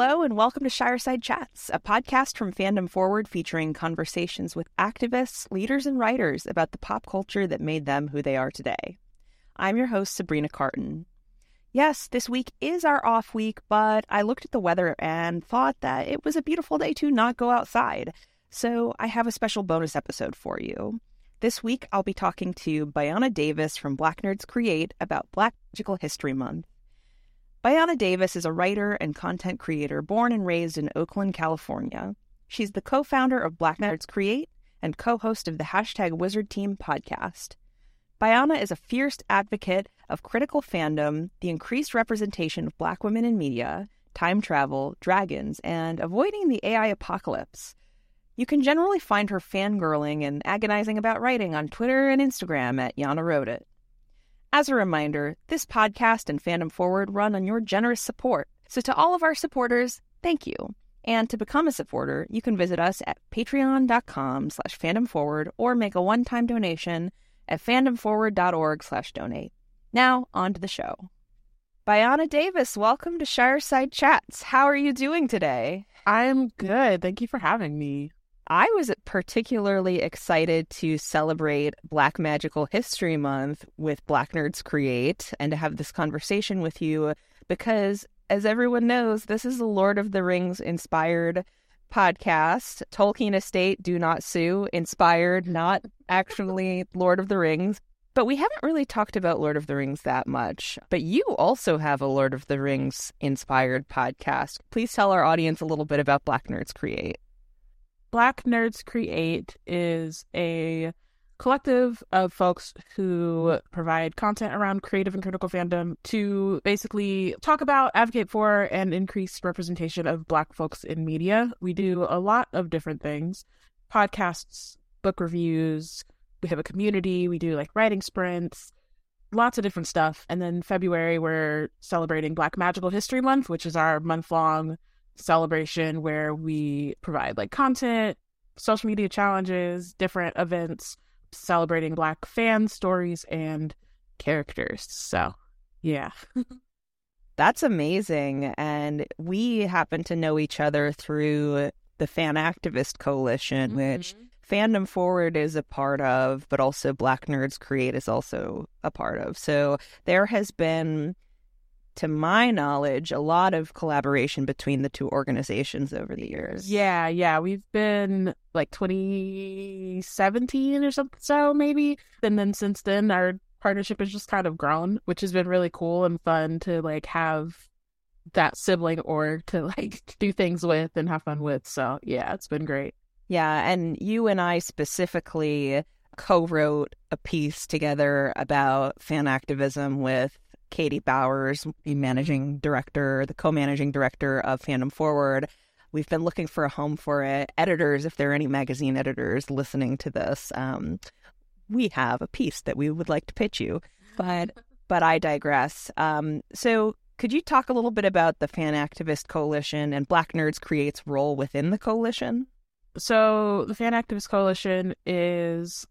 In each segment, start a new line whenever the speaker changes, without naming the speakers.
Hello, and welcome to Shireside Chats, a podcast from Fandom Forward featuring conversations with activists, leaders, and writers about the pop culture that made them who they are today. I'm your host, Sabrina Cartan. Yes, this week is our off week, but I looked at the weather and thought that it was a beautiful day to not go outside. So I have a special bonus episode for you. This week, I'll be talking to Bayana Davis from Black Nerds Create about Black Magical History Month. Bayana Davis is a writer and content creator born and raised in Oakland, California. She's the co founder of Black Nerds Create and co host of the hashtag Wizard Team podcast. Bayana is a fierce advocate of critical fandom, the increased representation of Black women in media, time travel, dragons, and avoiding the AI apocalypse. You can generally find her fangirling and agonizing about writing on Twitter and Instagram at Yana Wrote It. As a reminder, this podcast and Fandom Forward run on your generous support. So to all of our supporters, thank you. And to become a supporter, you can visit us at patreon.com slash fandomforward or make a one-time donation at fandomforward.org slash donate. Now, on to the show. Bayana Davis, welcome to Shireside Chats. How are you doing today?
I'm good. Thank you for having me.
I was particularly excited to celebrate Black Magical History Month with Black Nerds Create and to have this conversation with you because, as everyone knows, this is a Lord of the Rings inspired podcast. Tolkien Estate, Do Not Sue, inspired, not actually Lord of the Rings. But we haven't really talked about Lord of the Rings that much. But you also have a Lord of the Rings inspired podcast. Please tell our audience a little bit about Black Nerds Create.
Black Nerds Create is a collective of folks who provide content around creative and critical fandom to basically talk about, advocate for, and increase representation of Black folks in media. We do a lot of different things podcasts, book reviews. We have a community. We do like writing sprints, lots of different stuff. And then February, we're celebrating Black Magical History Month, which is our month long celebration where we provide like content, social media challenges, different events celebrating Black fan stories and characters. So, yeah.
That's amazing. And we happen to know each other through the Fan Activist Coalition, mm-hmm. which Fandom Forward is a part of, but also Black Nerds Create is also a part of. So there has been to my knowledge, a lot of collaboration between the two organizations over the years.
Yeah, yeah. We've been like 2017 or something, so maybe. And then since then, our partnership has just kind of grown, which has been really cool and fun to like have that sibling org to like do things with and have fun with. So yeah, it's been great.
Yeah. And you and I specifically co wrote a piece together about fan activism with Katie Bowers, the managing director, the co managing director of Fandom Forward. We've been looking for a home for it. Editors, if there are any magazine editors listening to this, um, we have a piece that we would like to pitch you. But but I digress. Um, so could you talk a little bit about the Fan Activist Coalition and Black Nerds Create's role within the coalition?
So the Fan Activist Coalition is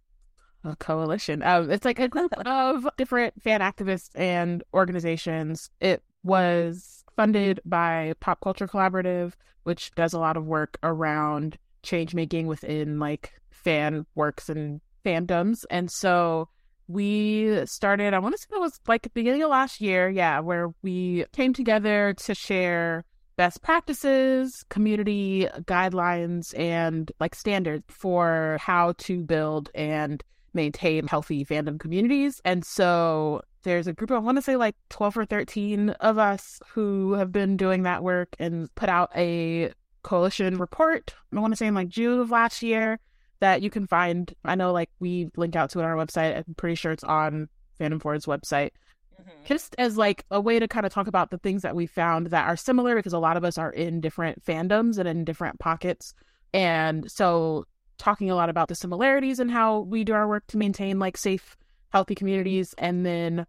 a coalition. Um, it's like a group of different fan activists and organizations. It was funded by Pop Culture Collaborative, which does a lot of work around change making within like fan works and fandoms. And so we started, I want to say it was like the beginning of last year, yeah, where we came together to share best practices, community guidelines, and like standards for how to build and maintain healthy fandom communities. And so there's a group of, I want to say like 12 or 13 of us who have been doing that work and put out a coalition report. I want to say in like June of last year that you can find. I know like we link out to it on our website. I'm pretty sure it's on Fandom Forward's website. Mm-hmm. Just as like a way to kind of talk about the things that we found that are similar because a lot of us are in different fandoms and in different pockets. And so talking a lot about the similarities and how we do our work to maintain like safe, healthy communities, and then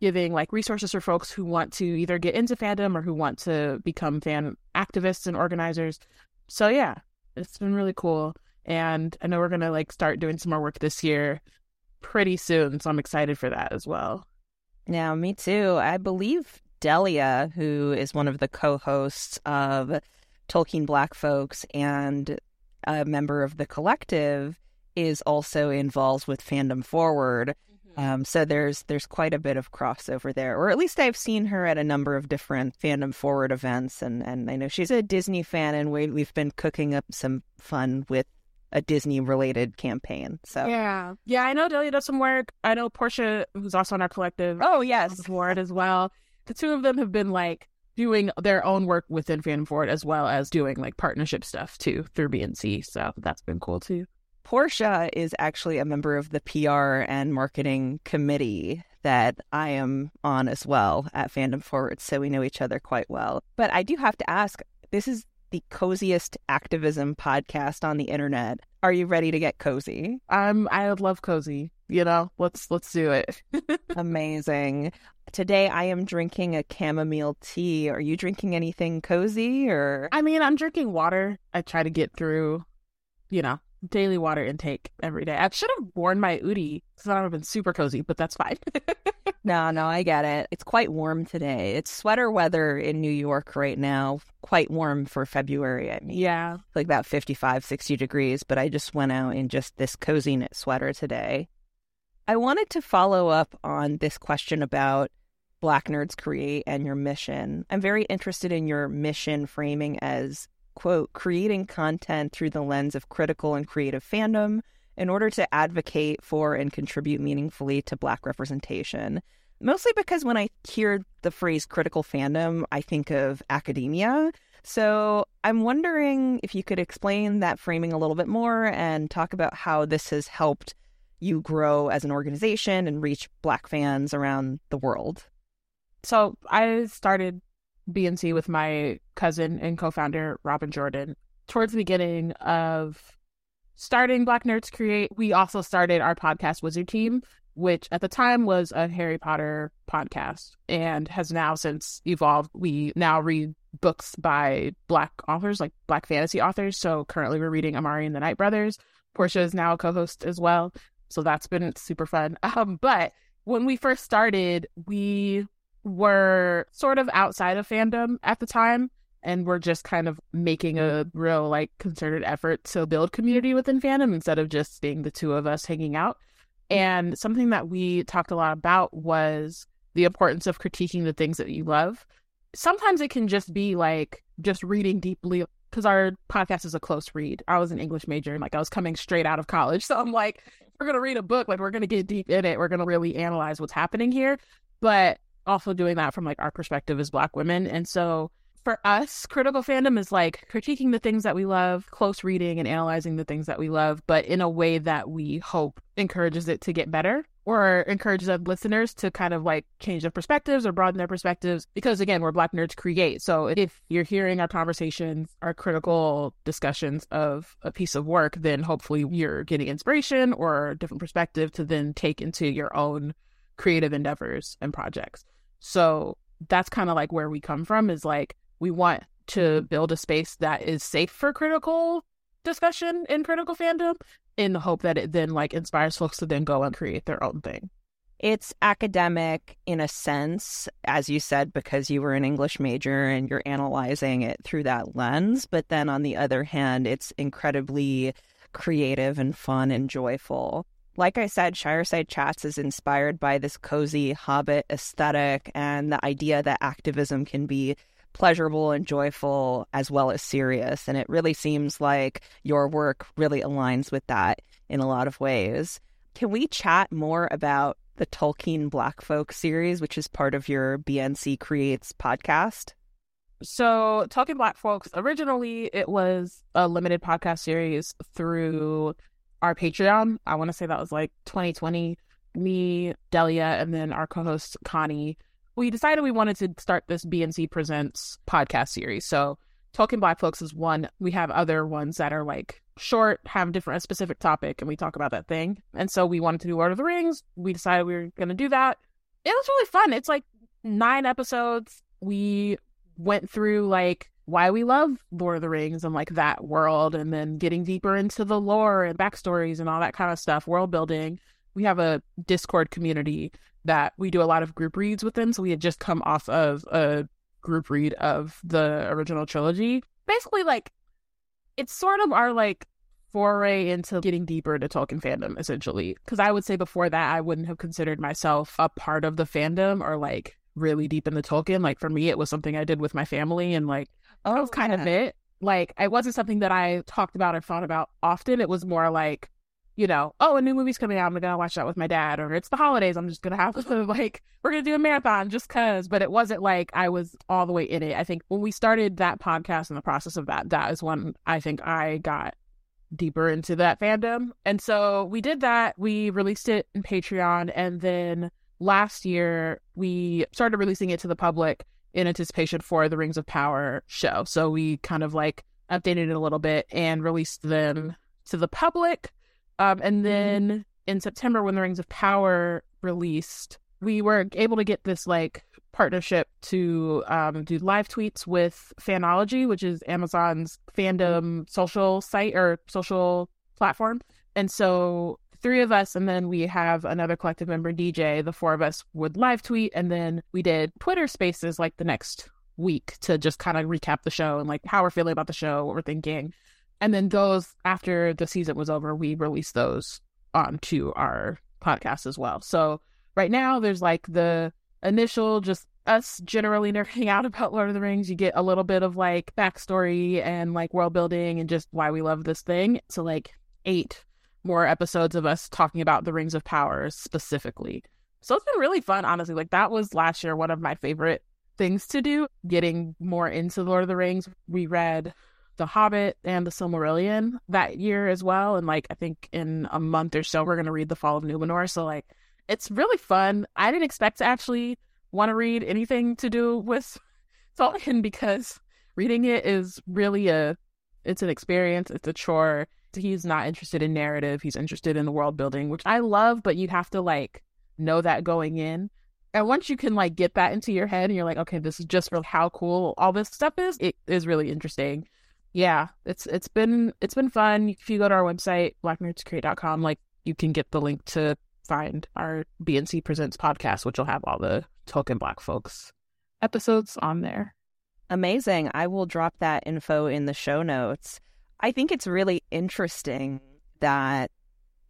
giving like resources for folks who want to either get into fandom or who want to become fan activists and organizers. So yeah, it's been really cool. And I know we're gonna like start doing some more work this year pretty soon. So I'm excited for that as well.
Yeah, me too. I believe Delia, who is one of the co hosts of Tolkien Black Folks and a member of the collective, is also involved with Fandom Forward. Um, so there's there's quite a bit of crossover there, or at least I've seen her at a number of different fandom forward events, and, and I know she's a Disney fan, and we we've been cooking up some fun with a Disney related campaign. So
yeah, yeah, I know Delia does some work. I know Portia, who's also on our collective.
Oh yes,
forward as well. The two of them have been like doing their own work within Fandom Forward as well as doing like partnership stuff too through BNC. So that's been cool too.
Portia is actually a member of the PR and marketing committee that I am on as well at Fandom Forward, so we know each other quite well. But I do have to ask this is the coziest activism podcast on the internet. Are you ready to get cozy?
Um, I love cozy. You know, let's let's do it.
Amazing. Today I am drinking a chamomile tea. Are you drinking anything cozy or?
I mean, I'm drinking water. I try to get through, you know, daily water intake every day. I should have worn my Udi because I would have been super cozy, but that's fine.
no, no, I get it. It's quite warm today. It's sweater weather in New York right now. Quite warm for February. I mean,
yeah,
like about 55, 60 degrees. But I just went out in just this cozy knit sweater today. I wanted to follow up on this question about Black Nerds Create and your mission. I'm very interested in your mission framing as quote, creating content through the lens of critical and creative fandom in order to advocate for and contribute meaningfully to Black representation. Mostly because when I hear the phrase critical fandom, I think of academia. So I'm wondering if you could explain that framing a little bit more and talk about how this has helped you grow as an organization and reach Black fans around the world.
So I started BNC with my cousin and co-founder Robin Jordan. Towards the beginning of starting Black Nerds Create, we also started our podcast Wizard Team, which at the time was a Harry Potter podcast and has now since evolved. We now read books by Black authors, like Black fantasy authors. So currently we're reading Amari and the Night Brothers. Portia is now a co-host as well. So that's been super fun. Um, but when we first started, we were sort of outside of fandom at the time and we're just kind of making a real like concerted effort to build community within fandom instead of just being the two of us hanging out. And something that we talked a lot about was the importance of critiquing the things that you love. Sometimes it can just be like just reading deeply because our podcast is a close read. I was an English major and like I was coming straight out of college. So I'm like, we're going to read a book, like we're going to get deep in it. We're going to really analyze what's happening here. But also doing that from like our perspective as black women. And so for us, critical fandom is like critiquing the things that we love, close reading and analyzing the things that we love, but in a way that we hope encourages it to get better or encourages our listeners to kind of like change their perspectives or broaden their perspectives. Because again, we're Black Nerds Create. So if you're hearing our conversations, our critical discussions of a piece of work, then hopefully you're getting inspiration or a different perspective to then take into your own creative endeavors and projects. So that's kind of like where we come from is like we want to mm-hmm. build a space that is safe for critical discussion in critical fandom in the hope that it then like inspires folks to then go and create their own thing.
It's academic in a sense, as you said, because you were an English major and you're analyzing it through that lens. But then on the other hand, it's incredibly creative and fun and joyful. Like I said, Shireside Chats is inspired by this cozy hobbit aesthetic and the idea that activism can be pleasurable and joyful as well as serious. And it really seems like your work really aligns with that in a lot of ways. Can we chat more about the Tolkien Black Folk series, which is part of your BNC Creates podcast?
So, Tolkien Black Folks, originally it was a limited podcast series through our Patreon. I want to say that was like 2020. Me, Delia, and then our co host, Connie. We decided we wanted to start this BNC Presents podcast series. So, Tolkien Black Folks is one. We have other ones that are like short, have different a specific topic, and we talk about that thing. And so we wanted to do Lord of the Rings. We decided we were going to do that. It was really fun. It's like nine episodes. We went through like why we love Lord of the Rings and like that world, and then getting deeper into the lore and backstories and all that kind of stuff, world building. we have a Discord community that we do a lot of group reads within. So we had just come off of a group read of the original trilogy. Basically, like it's sort of our like foray into getting deeper into Tolkien fandom, essentially. Because I would say before that, I wouldn't have considered myself a part of the fandom or like really deep in the Tolkien. Like for me, it was something I did with my family, and like oh, that was kind yeah. of it. Like it wasn't something that I talked about or thought about often. It was more like you know, oh, a new movie's coming out. I'm gonna watch that with my dad, or it's the holidays. I'm just gonna have to like we're gonna do a marathon just cause. But it wasn't like I was all the way in it. I think when we started that podcast and the process of that, that is when I think I got deeper into that fandom. And so we did that. We released it in Patreon, and then last year we started releasing it to the public in anticipation for the Rings of Power show. So we kind of like updated it a little bit and released them to the public um, and mm-hmm. then in September, when the Rings of Power released, we were able to get this like partnership to um, do live tweets with Fanology, which is Amazon's fandom social site or social platform. And so three of us, and then we have another collective member, DJ. The four of us would live tweet, and then we did Twitter Spaces like the next week to just kind of recap the show and like how we're feeling about the show, what we're thinking. And then those after the season was over, we released those onto our podcast as well. So right now there's like the initial just us generally nerding out about Lord of the Rings. You get a little bit of like backstory and like world building and just why we love this thing. So like eight more episodes of us talking about the Rings of Power specifically. So it's been really fun, honestly. Like that was last year one of my favorite things to do, getting more into Lord of the Rings. We read the Hobbit and The Silmarillion that year as well. And like, I think in a month or so, we're going to read The Fall of Numenor. So, like, it's really fun. I didn't expect to actually want to read anything to do with Tolkien because reading it is really a, it's an experience, it's a chore. He's not interested in narrative, he's interested in the world building, which I love, but you have to like know that going in. And once you can like get that into your head and you're like, okay, this is just for how cool all this stuff is, it is really interesting yeah, it's it's been it's been fun. If you go to our website, blacknerdscreate.com, like you can get the link to find our BNC Presents podcast, which will have all the Tolkien Black folks episodes on there.
Amazing. I will drop that info in the show notes. I think it's really interesting that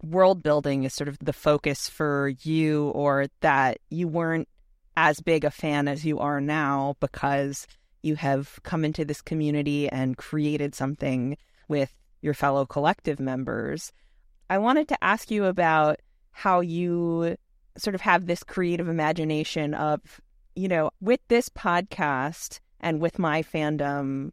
world building is sort of the focus for you, or that you weren't as big a fan as you are now because you have come into this community and created something with your fellow collective members. I wanted to ask you about how you sort of have this creative imagination of, you know, with this podcast and with my fandom,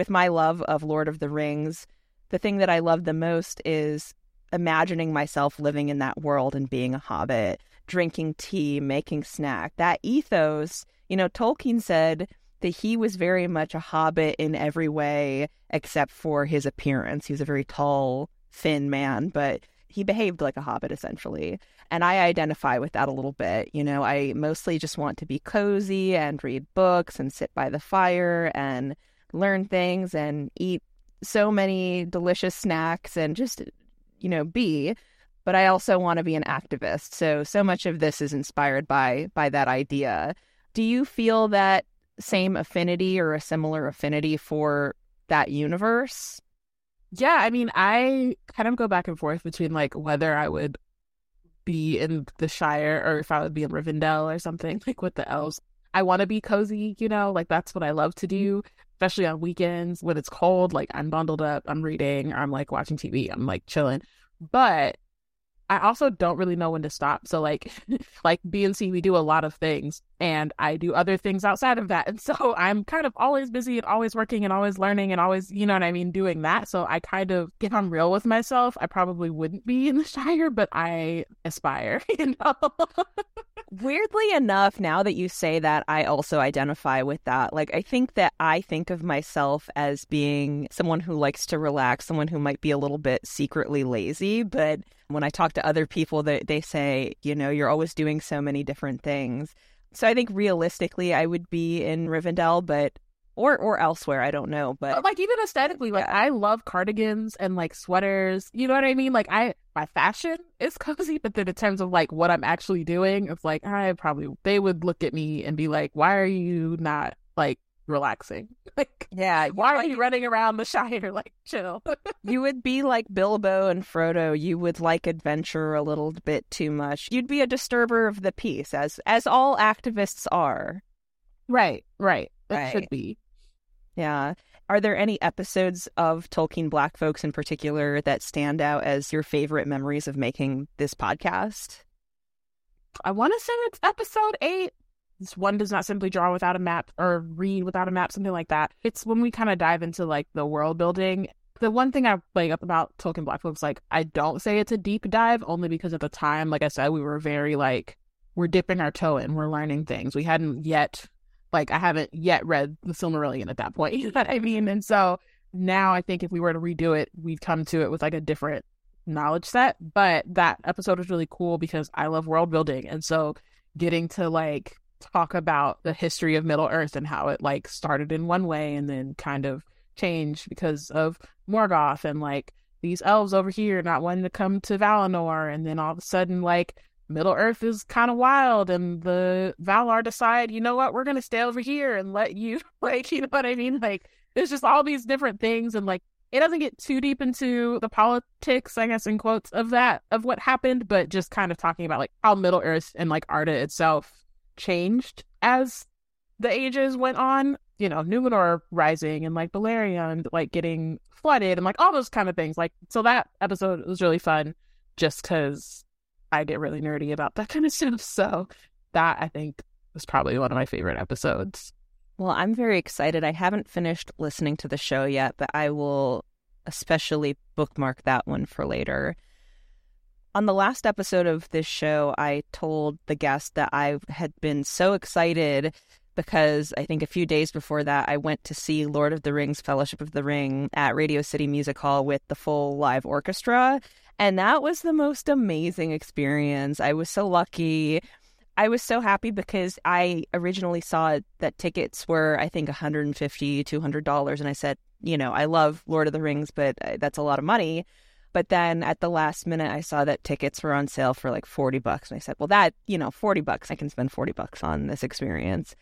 with my love of Lord of the Rings, the thing that I love the most is imagining myself living in that world and being a hobbit, drinking tea, making snack. That ethos, you know, Tolkien said that he was very much a hobbit in every way except for his appearance. He was a very tall, thin man, but he behaved like a hobbit essentially. And I identify with that a little bit. You know, I mostly just want to be cozy and read books and sit by the fire and learn things and eat so many delicious snacks and just, you know, be. But I also want to be an activist. So so much of this is inspired by by that idea. Do you feel that same affinity or a similar affinity for that universe?
Yeah, I mean, I kind of go back and forth between like whether I would be in the Shire or if I would be in Rivendell or something like with the elves. I want to be cozy, you know, like that's what I love to mm-hmm. do, especially on weekends when it's cold. Like I'm bundled up, I'm reading, I'm like watching TV, I'm like chilling. But I also don't really know when to stop. So like like BNC, we do a lot of things and I do other things outside of that. And so I'm kind of always busy and always working and always learning and always, you know what I mean, doing that. So I kind of if I'm real with myself, I probably wouldn't be in the Shire, but I aspire, you know.
Weirdly enough, now that you say that, I also identify with that. Like, I think that I think of myself as being someone who likes to relax, someone who might be a little bit secretly lazy. But when I talk to other people, they, they say, you know, you're always doing so many different things. So I think realistically, I would be in Rivendell, but or or elsewhere. I don't know, but
like even aesthetically, like. I love cardigans and like sweaters. You know what I mean? Like I my fashion is cozy, but then in terms of like what I'm actually doing, it's like I probably they would look at me and be like, "Why are you not like relaxing? Like,
yeah,
why are you running around the Shire? Like, chill."
you would be like Bilbo and Frodo. You would like adventure a little bit too much. You'd be a disturber of the peace, as as all activists are.
Right, right. It
Right.
should be.
Yeah. Are there any episodes of Tolkien Black Folks in particular that stand out as your favorite memories of making this podcast?
I want to say it's episode eight. This one does not simply draw without a map or read without a map, something like that. It's when we kind of dive into like the world building. The one thing I like up about Tolkien Black Folks, like I don't say it's a deep dive only because at the time, like I said, we were very like we're dipping our toe in, we're learning things. We hadn't yet, like I haven't yet read the Silmarillion at that point. You know what I mean? And so now I think if we were to redo it, we'd come to it with like a different knowledge set. But that episode was really cool because I love world building. And so getting to like talk about the history of Middle Earth and how it like started in one way and then kind of changed because of Morgoth and like these elves over here not wanting to come to Valinor and then all of a sudden like Middle Earth is kind of wild and the Valar decide, you know what, we're gonna stay over here and let you like you know what I mean? Like there's just all these different things and like it doesn't get too deep into the politics, I guess, in quotes of that of what happened, but just kind of talking about like how Middle Earth and like Arda itself changed as the ages went on. You know, Numenor rising and like Beleriand like getting flooded and like all those kind of things. Like, so that episode was really fun, just because I get really nerdy about that kind of stuff. So that I think was probably one of my favorite episodes.
Well, I'm very excited. I haven't finished listening to the show yet, but I will especially bookmark that one for later. On the last episode of this show, I told the guest that I had been so excited because I think a few days before that, I went to see Lord of the Rings Fellowship of the Ring at Radio City Music Hall with the full live orchestra. And that was the most amazing experience. I was so lucky. I was so happy because I originally saw that tickets were, I think, $150, $200. And I said, you know, I love Lord of the Rings, but uh, that's a lot of money. But then at the last minute, I saw that tickets were on sale for like 40 bucks. And I said, well, that, you know, 40 bucks, I can spend 40 bucks on this experience.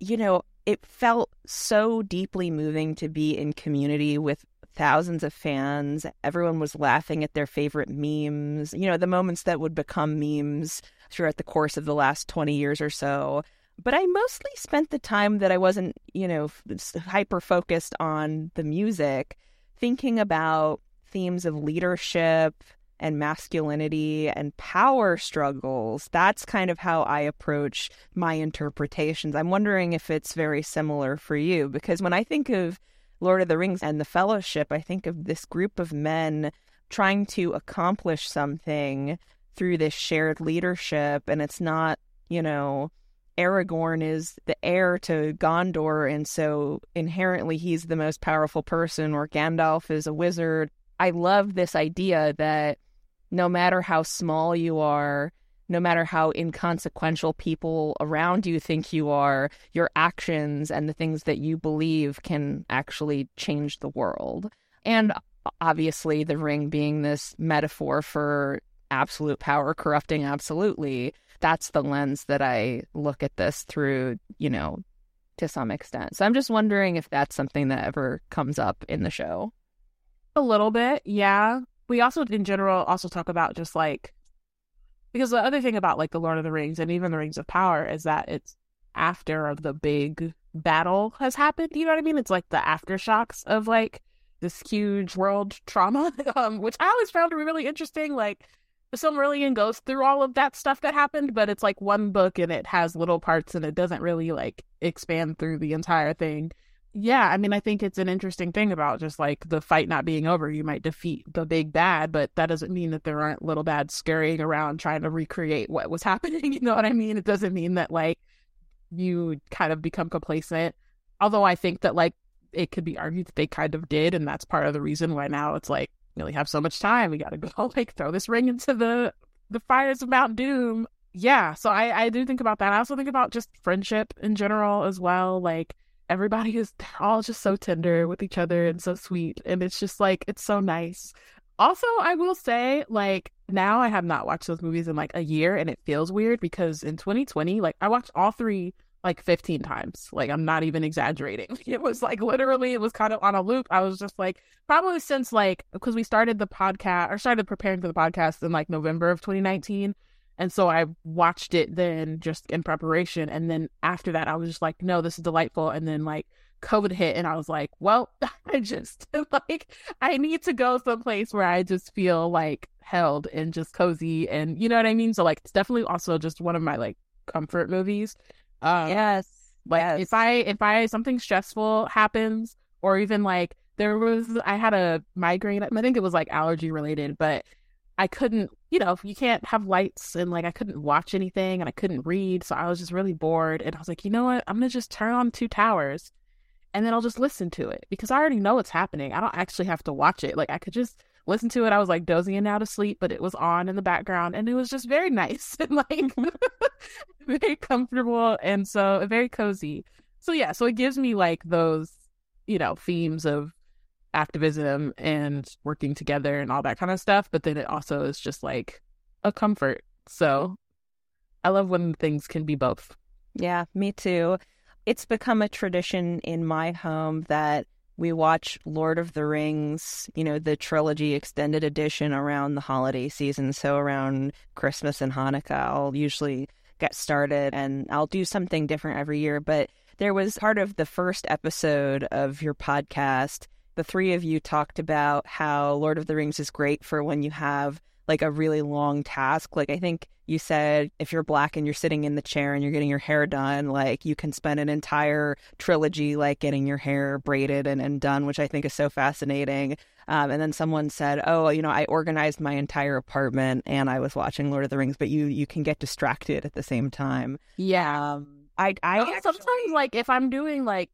You know, it felt so deeply moving to be in community with thousands of fans. Everyone was laughing at their favorite memes, you know, the moments that would become memes throughout the course of the last 20 years or so. But I mostly spent the time that I wasn't, you know, hyper focused on the music, thinking about themes of leadership and masculinity and power struggles. That's kind of how I approach my interpretations. I'm wondering if it's very similar for you, because when I think of Lord of the Rings and the Fellowship, I think of this group of men trying to accomplish something through this shared leadership. And it's not, you know, Aragorn is the heir to Gondor, and so inherently he's the most powerful person, or Gandalf is a wizard. I love this idea that no matter how small you are, no matter how inconsequential people around you think you are, your actions and the things that you believe can actually change the world. And obviously, the ring being this metaphor for absolute power corrupting absolutely, that's the lens that I look at this through, you know, to some extent. So I'm just wondering if that's something that ever comes up in the show.
A little bit, yeah. We also, in general, also talk about just like because the other thing about like the Lord of the Rings and even the Rings of Power is that it's after the big battle has happened. You know what I mean? It's like the aftershocks of like this huge world trauma, um, which I always found to be really interesting. Like the Silmarillion goes through all of that stuff that happened, but it's like one book and it has little parts and it doesn't really like expand through the entire thing yeah, I mean, I think it's an interesting thing about just like the fight not being over. You might defeat the big bad, but that doesn't mean that there aren't little bads scurrying around trying to recreate what was happening. You know what I mean? It doesn't mean that like you kind of become complacent. Although I think that like it could be argued that they kind of did, and that's part of the reason why now it's like we only have so much time. We got to go like throw this ring into the the fires of Mount Doom. Yeah, so I I do think about that. I also think about just friendship in general as well, like everybody is all just so tender with each other and so sweet and it's just like it's so nice Also, I will say, like, now I have not watched those movies in like a year and it feels weird because in 2020, like, I watched all three like 15 times. Like, I'm not even exaggerating. It was like literally, it was kind of on a loop. I was just like, probably since like, because we started the podcast or started preparing for the podcast in like November of 2019. And so I watched it then just in preparation. And then after that, I was just like, no, this is delightful. And then like COVID hit and I was like, well, I just like, I need to go someplace where I just feel like held and just cozy. And you know what I mean? So like, it's definitely also just one of my like comfort movies.
Um, yes.
Like
yes.
if I, if I, something stressful happens or even like there was, I had a migraine, I think it was like allergy related, but I couldn't, you know, you can't have lights and like I couldn't watch anything and I couldn't read. So I was just really bored. And I was like, you know what? I'm going to just turn on Two Towers and then I'll just listen to it because I already know what's happening. I don't actually have to watch it. Like I could just listen to it. I was like dozing out of sleep, but it was on in the background and it was just very nice and like very comfortable and so very cozy. So yeah, so it gives me like those, you know, themes of activism and working together and all that kind of stuff. But then it also is just like a comfort. So I love when things can be both.
Yeah, me too. It's become a tradition in my home that we watch Lord of the Rings, you know, the trilogy extended edition around the holiday season. So around Christmas and Hanukkah, I'll usually get started and I'll do something different every year. But there was part of the first episode of your podcast the three of you talked about how Lord of the Rings is great for when you have like a really long task. Like I think you said if you're black and you're sitting in the chair and you're getting your hair done, like you can spend an entire trilogy like getting your hair braided and, and done, which I think is so fascinating. Um, and then someone said, "Oh, you know, I organized my entire apartment and I was watching Lord of the Rings, but you you can get distracted at the same time."
Yeah.
Um, I I
actually... sometimes like if I'm doing like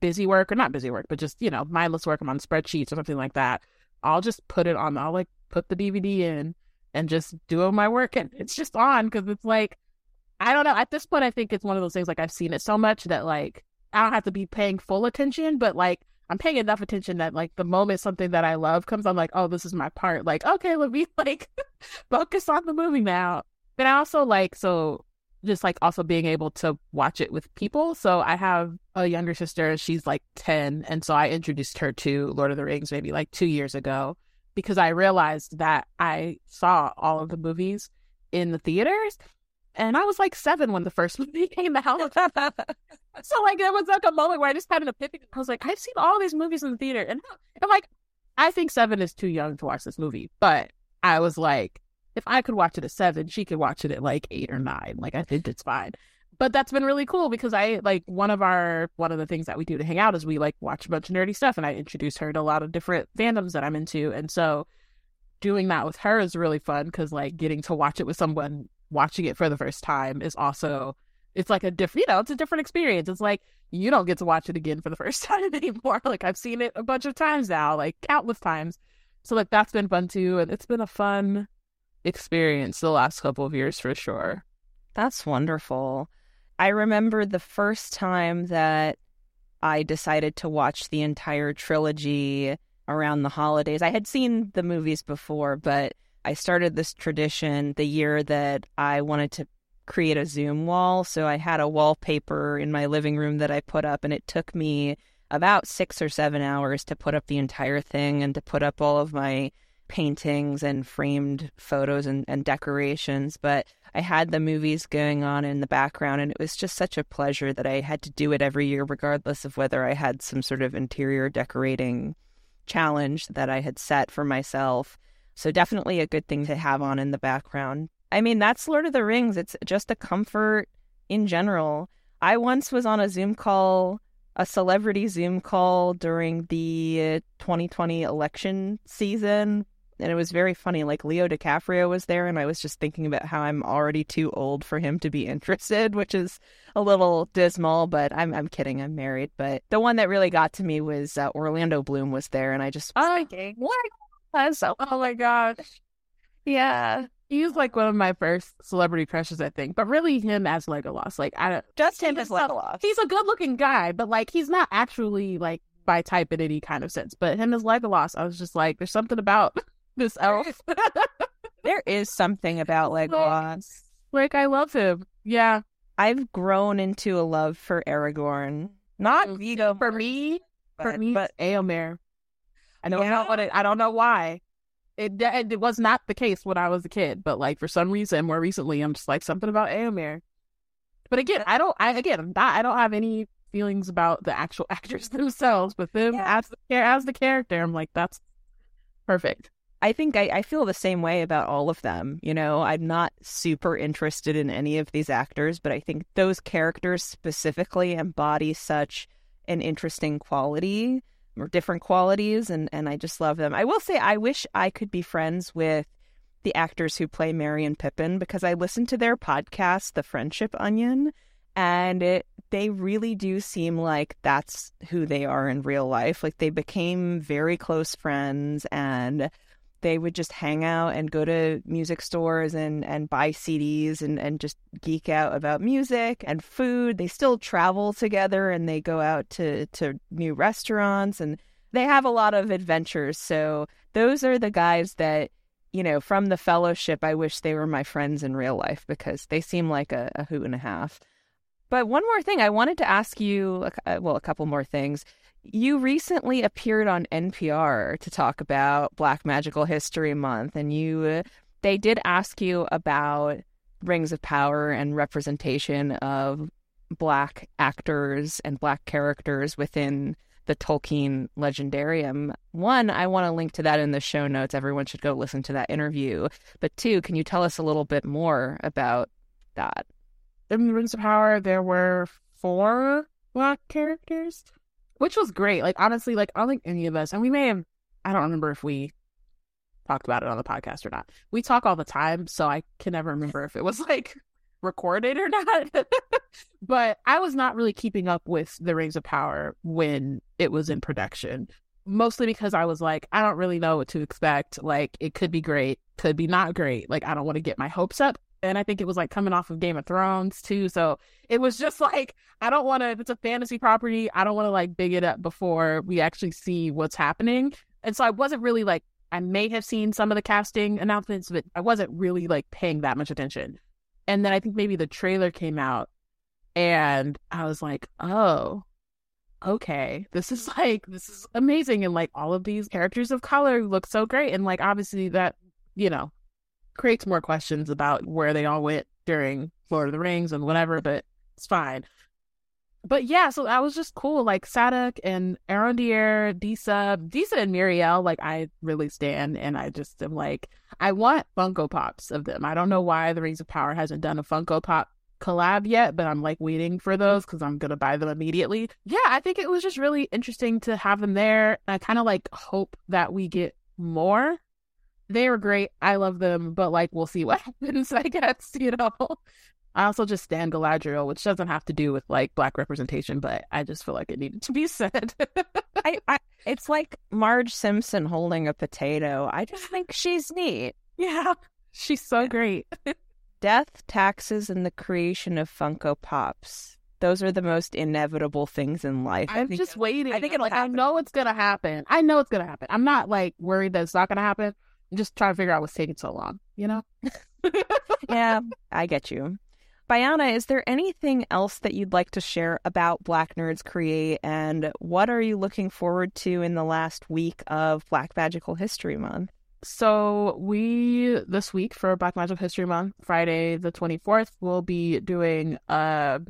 busy work or not busy work, but just, you know, mindless work. I'm on spreadsheets or something like that. I'll just put it on, I'll like put the DVD in and just do my work. And it's just on because it's like, I don't know. At this point, I think it's one of those things like I've seen it so much that like I don't have to be paying full attention, but like I'm paying enough attention that like the moment something that I love comes, I'm like, oh, this is my part. Like, okay, let me like focus on the movie now. But I also like so just like also being able to watch it with people. So I have a younger sister, she's like 10. And so I introduced her to Lord of the Rings maybe like two years ago because I realized that I saw all of the movies in the theaters. And I was like seven when the first movie came out. so like there was like a moment where I just had an epiphany. I was like, I've seen all these movies in the theater. And I'm like, I think seven is too young to watch this movie. But I was like, if I could watch it at seven, she could watch it at like eight or nine. Like I think it's fine. But that's been really cool because I like one of our one of the things that we do to hang out is we like watch a bunch of nerdy stuff and I introduce her to a lot of different fandoms that I'm into. And so doing that with her is really fun because like getting to watch it with someone watching it for the first time is also it's like a different you know, it's a different experience. It's like you don't get to watch it again for the first time anymore. Like I've seen it a bunch of times now, like countless times. So like that's been fun too and it's been a fun experience the last couple of years for sure.
That's wonderful. I remember the first time that I decided to watch the entire trilogy around the holidays. I had seen the movies before, but I started this tradition the year that I wanted to create a Zoom wall. So I had a wallpaper in my living room that I put up, and it took me about six or seven hours to put up the entire thing and to put up all of my paintings and framed photos and, and decorations, but I had the movies going on in the background, and it was just such a pleasure that I had to do it every year, regardless of whether I had some sort of interior decorating challenge that I had set for myself. So, definitely a good thing to have on in the background. I mean, that's Lord of the Rings. It's just a comfort in general. I once was on a Zoom call, a celebrity Zoom call during the 2020 election season and it was very funny. Like Leo DiCaprio was there, and I was just thinking about how I'm already too old for him to be interested, which is a little dismal. But I'm I'm kidding. I'm married. But the one that really got to me was uh, Orlando Bloom was there, and I just
oh, okay. what? So, oh my gosh, yeah. He's like one of my first celebrity crushes, I think. But really, him as Legolas, like I don't
just him as Legolas.
He's a good-looking guy, but like he's not actually like by type in any kind of sense. But him as Legolas, I was just like, there's something about this elf.
there is something about Legolas.
Like I love him. Yeah.
I've grown into a love for Aragorn. Not
Mm.
Viggo
For me, for me,
but
but Éomer. I don't
Yeah.
know what it, I don't know why. It it was not the case when I was a kid, but like for some reason, more recently, I'm just like something about Éomer. But again, I don't. I again, I'm not, I don't have any feelings about the actual actors themselves, but them
Yeah.
as the as the character, I'm like that's perfect.
I think I, I feel the same way about all of them. You know, I'm not super interested in any of these actors, but I think those characters specifically embody such an interesting quality or different qualities, and, and I just love them. I will say, I wish I could be friends with the actors who play Merry and Pippin because I listened to their podcast, The Friendship Onion, and it they really do seem like that's who they are in real life. Like they became very close friends and they would just hang out and go to music stores and, and buy CDs and, and just geek out about music and food. They still travel together and they go out to, to new restaurants and they have a lot of adventures. So those are the guys that, you know, from the fellowship, I wish they were my friends in real life because they seem like a, a hoot and a half. But one more thing, I wanted to ask you, uh, well, a couple more things. You recently appeared on NPR to talk about Black Magical History Month, and you uh, they did ask you about Rings of Power and representation of Black actors and Black characters within the Tolkien legendarium. One, I want to link to that in the show notes. Everyone should go listen to that interview. But two, can you tell us a little bit more about that?
In the Rings of Power, there were four black characters, which was great. Like honestly, like I don't think any of us, and we may have, I don't remember if we talked about it on the podcast or not. We talk all the time, so I can never remember if it was like recorded or not. but I was not really keeping up with the Rings of Power when it was in production. Mostly because I was like, I don't really know what to expect. Like, it could be great, could be not great. Like, I don't want to get my hopes up and I think it was like coming off of Game of Thrones too. So it was just like I don't want to. If it's a fantasy property, I don't want to like big it up before we actually see what's happening. And so I wasn't really like I may have seen some of the casting announcements, but I wasn't really like paying that much attention. And then I think maybe the trailer came out, and I was like, oh. Okay, this is like this is amazing, and like all of these characters of color look so great, and like obviously that you know creates more questions about where they all went during Lord of the Rings and whatever, but it's fine. But yeah, so that was just cool. Like Sadoc and Arondir, Disa, Disa and Míriel, like I really stand and I just am like, I want Funko Pops of them. I don't know why the Rings of Power hasn't done a Funko Pop collab yet, but I'm like waiting for those because I'm gonna buy them immediately. Yeah, I think it was just really interesting to have them there. I kind of like hope that we get more they are great. I love them, but like we'll see what happens, I guess, you know. I also just stand Galadriel, which doesn't have to do with like black representation, but I just feel like it needed to be said.
I, I it's like Marge Simpson holding a potato. I just think she's neat.
yeah. She's so great.
Death, taxes, and the creation of Funko Pops. Those are the most inevitable things in life. I
I'm just waiting.
I think it'll
like. I know it's gonna happen. I know it's gonna happen. I'm not like worried that it's not gonna happen. I'm just trying to figure out what's taking so long, you know?
yeah, I get you. Bayana, is there anything else that you'd like to share about Black Nerds Create and what are you looking forward to in the last week of Black Magical History Month?
So we this week for Black Magical History Month, Friday the twenty fourth, we'll be doing a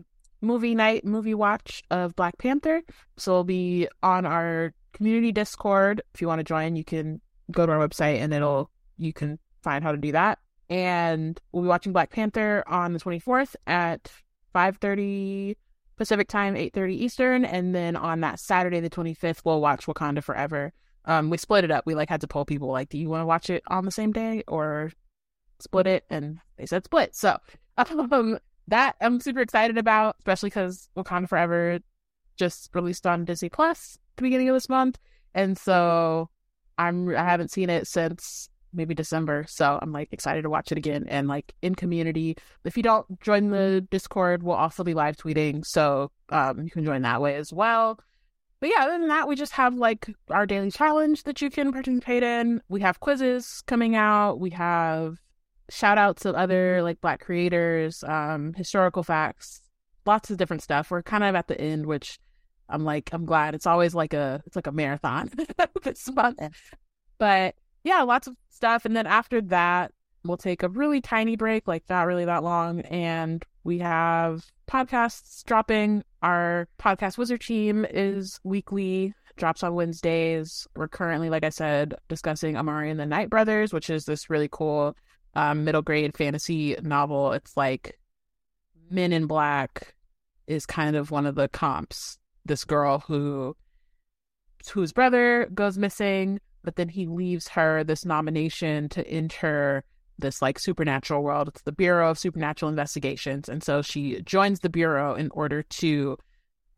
movie night, movie watch of Black Panther. So we'll be on our community Discord. If you want to join, you can go to our website and it'll you can find how to do that. And we'll be watching Black Panther on the twenty fourth at five thirty Pacific time, eight thirty Eastern, and then on that Saturday the twenty fifth, we'll watch Wakanda Forever. Um, we split it up. We like had to poll people like, do you want to watch it on the same day or split it? And they said split. So um, that I'm super excited about, especially because Wakanda Forever just released on Disney Plus at the beginning of this month, and so I'm I haven't seen it since maybe December. So I'm like excited to watch it again and like in community. If you don't join the Discord, we'll also be live tweeting, so um, you can join that way as well. but yeah, other than that, we just have like our daily challenge that you can participate in. We have quizzes coming out. We have shout outs of other like black creators, um, historical facts, lots of different stuff. We're kind of at the end, which I'm like, I'm glad. It's always like a it's like a marathon this month. But yeah, lots of stuff. And then after that, we'll take a really tiny break, like not really that long, and we have podcasts dropping. Our podcast wizard team is weekly, drops on Wednesdays. We're currently, like I said, discussing Amari and the Night Brothers, which is this really cool um, middle grade fantasy novel. It's like Men in Black is kind of one of the comps. This girl who whose brother goes missing, but then he leaves her this nomination to enter this like supernatural world. It's the Bureau of Supernatural Investigations. And so she joins the Bureau in order to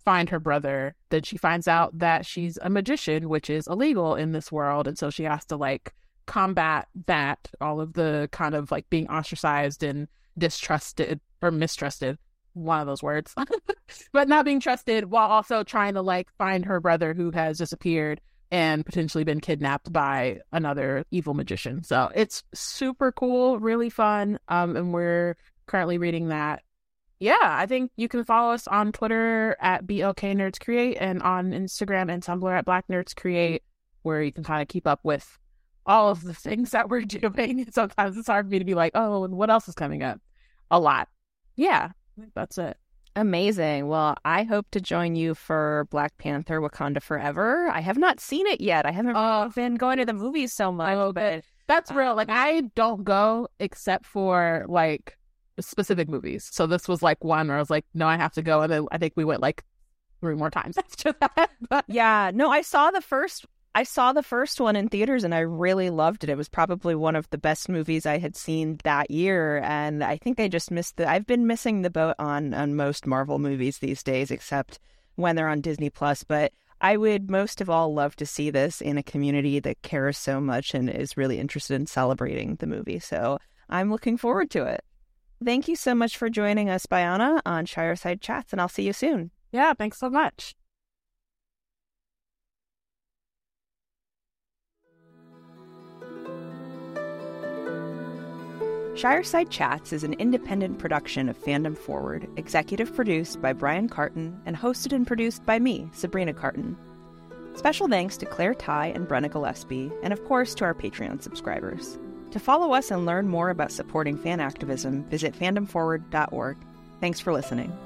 find her brother. Then she finds out that she's a magician, which is illegal in this world. And so she has to like combat that, all of the kind of like being ostracized and distrusted or mistrusted. One of those words, but not being trusted while also trying to like find her brother who has disappeared and potentially been kidnapped by another evil magician. So it's super cool, really fun. Um, and we're currently reading that. Yeah, I think you can follow us on Twitter at BLK Nerds Create and on Instagram and Tumblr at Black Nerds Create, where you can kind of keep up with all of the things that we're doing. Sometimes it's hard for me to be like, oh, and what else is coming up? A lot. Yeah, that's it.
Amazing. Well, I hope to join you for Black Panther Wakanda Forever. I have not seen it yet. I haven't uh, been going to the movies so much, oh, but
that's uh, real. Like I don't go except for like specific movies. So this was like one where I was like, no, I have to go. And then I think we went like three more times after that.
But yeah, no, I saw the first I saw the first one in theaters and I really loved it. It was probably one of the best movies I had seen that year. And I think I just missed the. I've been missing the boat on on most Marvel movies these days, except when they're on Disney Plus. But I would most of all love to see this in a community that cares so much and is really interested in celebrating the movie. So I'm looking forward to it. Thank you so much for joining us, Bayana, on Shireside Chats, and I'll see you soon.
Yeah, thanks so much.
Shireside Chats is an independent production of Fandom Forward, executive produced by Brian Carton and hosted and produced by me, Sabrina Cartan. Special thanks to Claire Ty and Brenna Gillespie, and of course to our Patreon subscribers. To follow us and learn more about supporting fan activism, visit fandomforward.org. Thanks for listening.